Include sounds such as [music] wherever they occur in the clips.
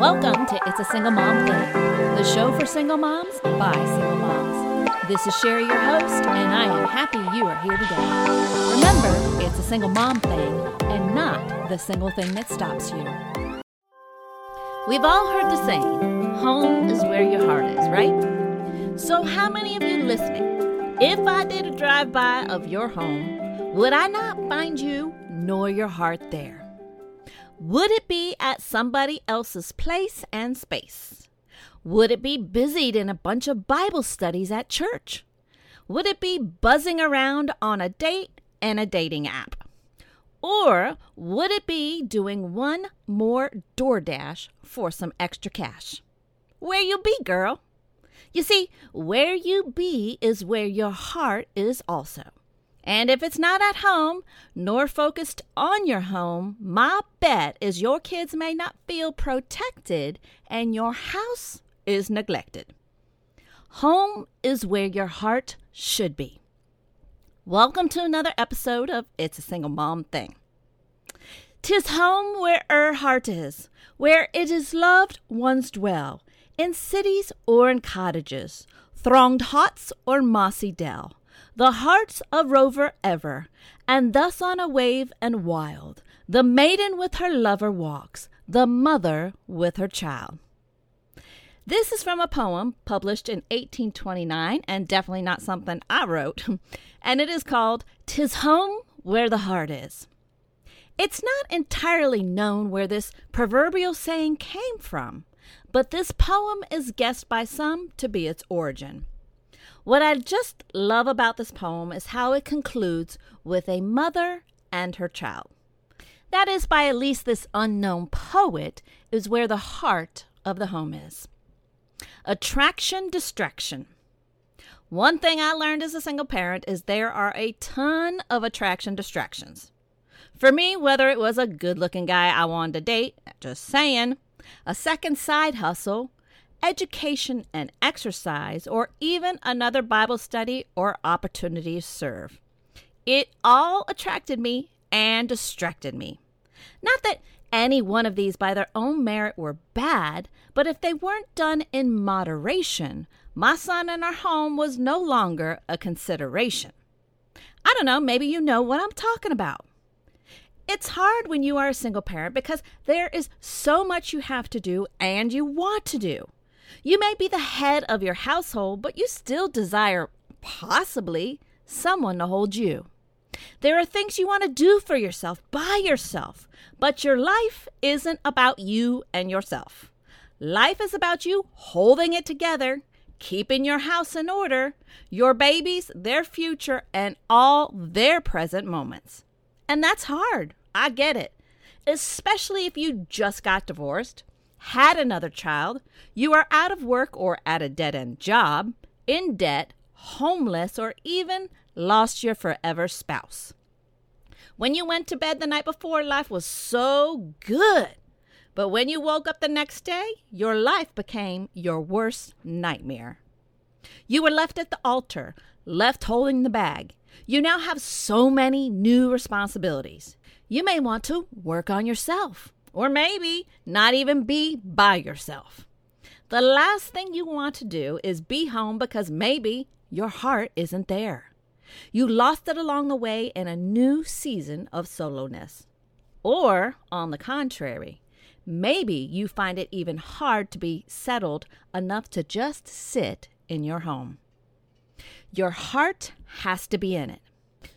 Welcome to It's a Single Mom Thing, the show for single moms by single moms. This is Sherry, your host, and I am happy you are here today. Remember, it's a single mom thing and not the single thing that stops you. We've all heard the saying, home is where your heart is, right? So, how many of you listening, if I did a drive by of your home, would I not find you nor your heart there? Would it be at somebody else's place and space? Would it be busied in a bunch of Bible studies at church? Would it be buzzing around on a date and a dating app? Or would it be doing one more DoorDash for some extra cash? Where you be, girl? You see, where you be is where your heart is also. And if it's not at home nor focused on your home, my bet is your kids may not feel protected and your house is neglected. Home is where your heart should be. Welcome to another episode of It's a Single Mom Thing. Tis home where her heart is, where it is loved ones dwell, in cities or in cottages, thronged hots or mossy dell the hearts a rover ever, and thus on a wave and wild, the maiden with her lover walks, the mother with her child. This is from a poem published in 1829 and definitely not something I wrote, [laughs] and it is called Tis Home Where the Heart Is. It's not entirely known where this proverbial saying came from, but this poem is guessed by some to be its origin. What I just love about this poem is how it concludes with a mother and her child. That is, by at least this unknown poet, is where the heart of the home is. Attraction, distraction. One thing I learned as a single parent is there are a ton of attraction distractions. For me, whether it was a good looking guy I wanted to date, just saying, a second side hustle, education and exercise, or even another Bible study or opportunity to serve. It all attracted me and distracted me. Not that any one of these by their own merit were bad, but if they weren't done in moderation, my son in our home was no longer a consideration. I don't know, maybe you know what I'm talking about. It's hard when you are a single parent because there is so much you have to do and you want to do. You may be the head of your household, but you still desire, possibly, someone to hold you. There are things you want to do for yourself by yourself, but your life isn't about you and yourself. Life is about you holding it together, keeping your house in order, your babies, their future, and all their present moments. And that's hard. I get it. Especially if you just got divorced had another child, you are out of work or at a dead end job, in debt, homeless, or even lost your forever spouse. When you went to bed the night before, life was so good. But when you woke up the next day, your life became your worst nightmare. You were left at the altar, left holding the bag. You now have so many new responsibilities. You may want to work on yourself or maybe not even be by yourself. The last thing you want to do is be home because maybe your heart isn't there. You lost it along the way in a new season of soloness. Or, on the contrary, maybe you find it even hard to be settled enough to just sit in your home. Your heart has to be in it.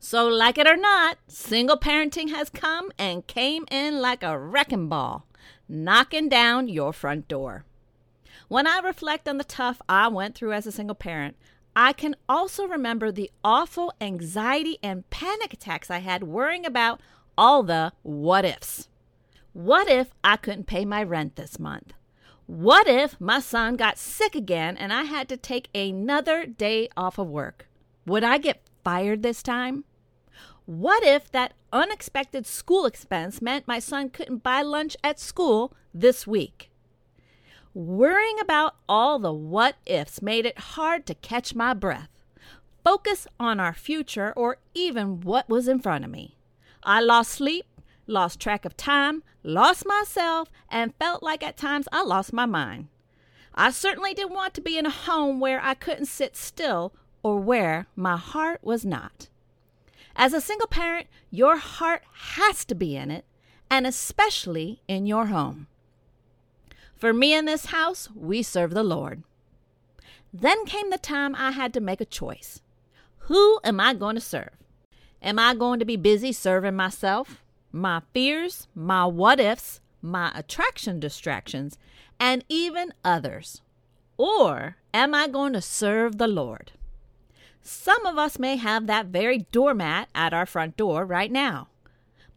So, like it or not, single parenting has come and came in like a wrecking ball, knocking down your front door. When I reflect on the tough I went through as a single parent, I can also remember the awful anxiety and panic attacks I had worrying about all the what ifs. What if I couldn't pay my rent this month? What if my son got sick again and I had to take another day off of work? Would I get fired this time? What if that unexpected school expense meant my son couldn't buy lunch at school this week? Worrying about all the what ifs made it hard to catch my breath, focus on our future, or even what was in front of me. I lost sleep, lost track of time, lost myself, and felt like at times I lost my mind. I certainly didn't want to be in a home where I couldn't sit still or where my heart was not. As a single parent, your heart has to be in it, and especially in your home. For me in this house, we serve the Lord. Then came the time I had to make a choice. Who am I going to serve? Am I going to be busy serving myself, my fears, my what ifs, my attraction distractions, and even others? Or am I going to serve the Lord? Some of us may have that very doormat at our front door right now.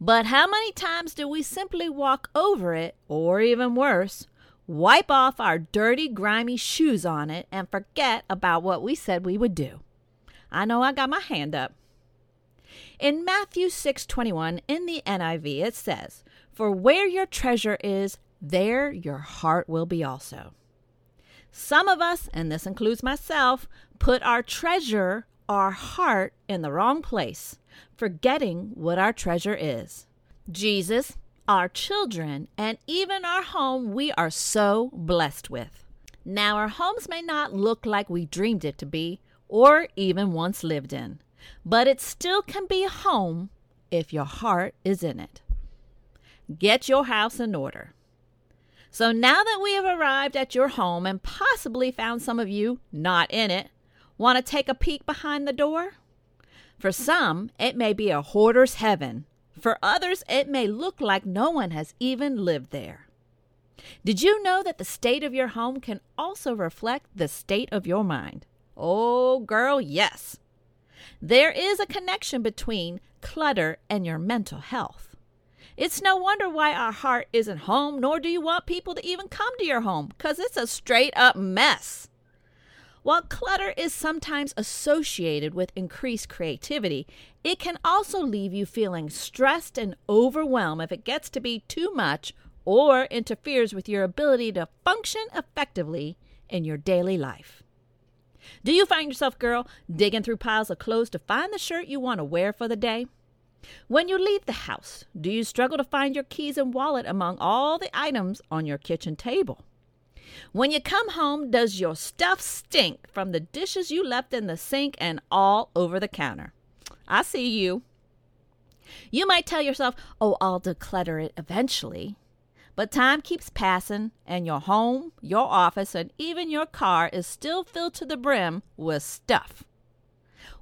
But how many times do we simply walk over it, or even worse, wipe off our dirty, grimy shoes on it, and forget about what we said we would do? I know I got my hand up. In Matthew 6:21 in the NIV it says, "For where your treasure is, there your heart will be also." Some of us, and this includes myself, put our treasure, our heart, in the wrong place, forgetting what our treasure is. Jesus, our children, and even our home we are so blessed with. Now, our homes may not look like we dreamed it to be or even once lived in, but it still can be a home if your heart is in it. Get your house in order. So now that we have arrived at your home and possibly found some of you not in it, want to take a peek behind the door? For some, it may be a hoarder's heaven. For others, it may look like no one has even lived there. Did you know that the state of your home can also reflect the state of your mind? Oh, girl, yes. There is a connection between clutter and your mental health. It's no wonder why our heart isn't home, nor do you want people to even come to your home, because it's a straight up mess. While clutter is sometimes associated with increased creativity, it can also leave you feeling stressed and overwhelmed if it gets to be too much or interferes with your ability to function effectively in your daily life. Do you find yourself, girl, digging through piles of clothes to find the shirt you want to wear for the day? When you leave the house, do you struggle to find your keys and wallet among all the items on your kitchen table? When you come home, does your stuff stink from the dishes you left in the sink and all over the counter? I see you. You might tell yourself, oh, I'll declutter it eventually. But time keeps passing, and your home, your office, and even your car is still filled to the brim with stuff.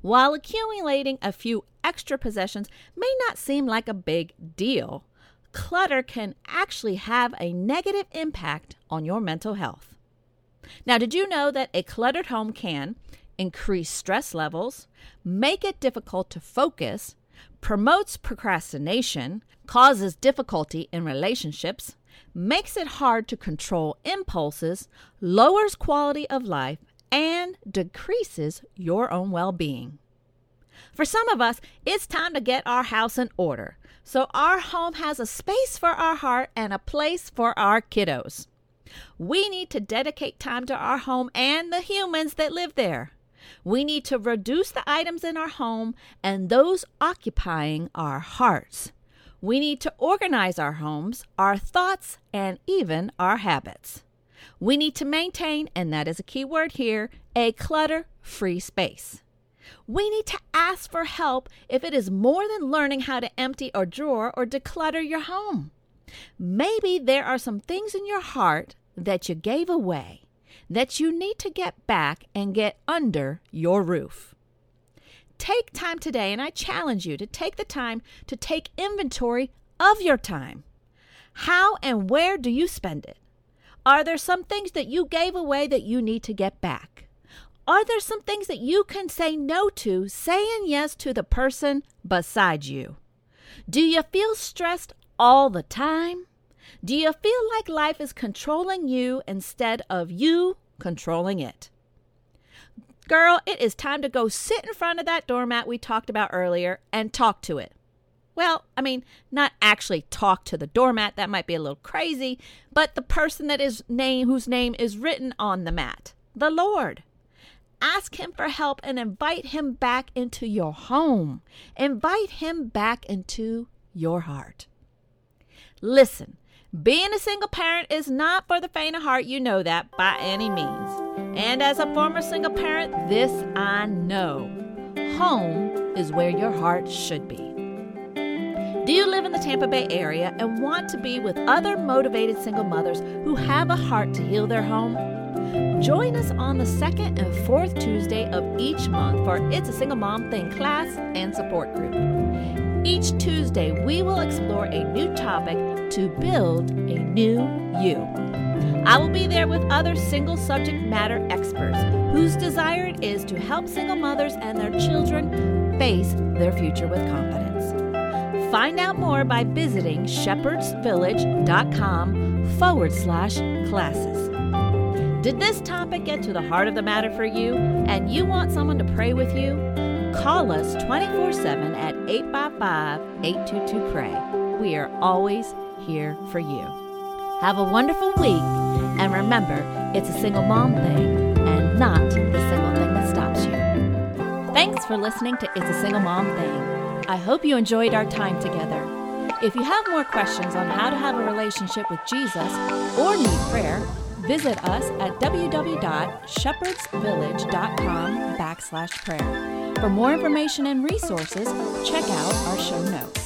While accumulating a few extra possessions may not seem like a big deal, clutter can actually have a negative impact on your mental health. Now, did you know that a cluttered home can increase stress levels, make it difficult to focus, promotes procrastination, causes difficulty in relationships, makes it hard to control impulses, lowers quality of life, and decreases your own well being. For some of us, it's time to get our house in order so our home has a space for our heart and a place for our kiddos. We need to dedicate time to our home and the humans that live there. We need to reduce the items in our home and those occupying our hearts. We need to organize our homes, our thoughts, and even our habits. We need to maintain, and that is a key word here, a clutter free space. We need to ask for help if it is more than learning how to empty a drawer or declutter your home. Maybe there are some things in your heart that you gave away that you need to get back and get under your roof. Take time today, and I challenge you to take the time to take inventory of your time. How and where do you spend it? Are there some things that you gave away that you need to get back? Are there some things that you can say no to, saying yes to the person beside you? Do you feel stressed all the time? Do you feel like life is controlling you instead of you controlling it? Girl, it is time to go sit in front of that doormat we talked about earlier and talk to it. Well, I mean, not actually talk to the doormat, that might be a little crazy, but the person that is name whose name is written on the mat, the Lord. Ask him for help and invite him back into your home. Invite him back into your heart. Listen, being a single parent is not for the faint of heart, you know that by any means. And as a former single parent, this I know home is where your heart should be. Do you live in the Tampa Bay area and want to be with other motivated single mothers who have a heart to heal their home? Join us on the second and fourth Tuesday of each month for It's a Single Mom Thing class and support group. Each Tuesday, we will explore a new topic to build a new you. I will be there with other single subject matter experts whose desire it is to help single mothers and their children face their future with confidence. Find out more by visiting shepherdsvillage.com forward slash classes. Did this topic get to the heart of the matter for you and you want someone to pray with you? Call us 24 7 at 855 822 Pray. We are always here for you. Have a wonderful week, and remember, it's a single mom thing and not the single thing that stops you. Thanks for listening to It's a Single Mom Thing. I hope you enjoyed our time together. If you have more questions on how to have a relationship with Jesus or need prayer, visit us at www.shepherdsvillage.com backslash prayer. For more information and resources, check out our show notes.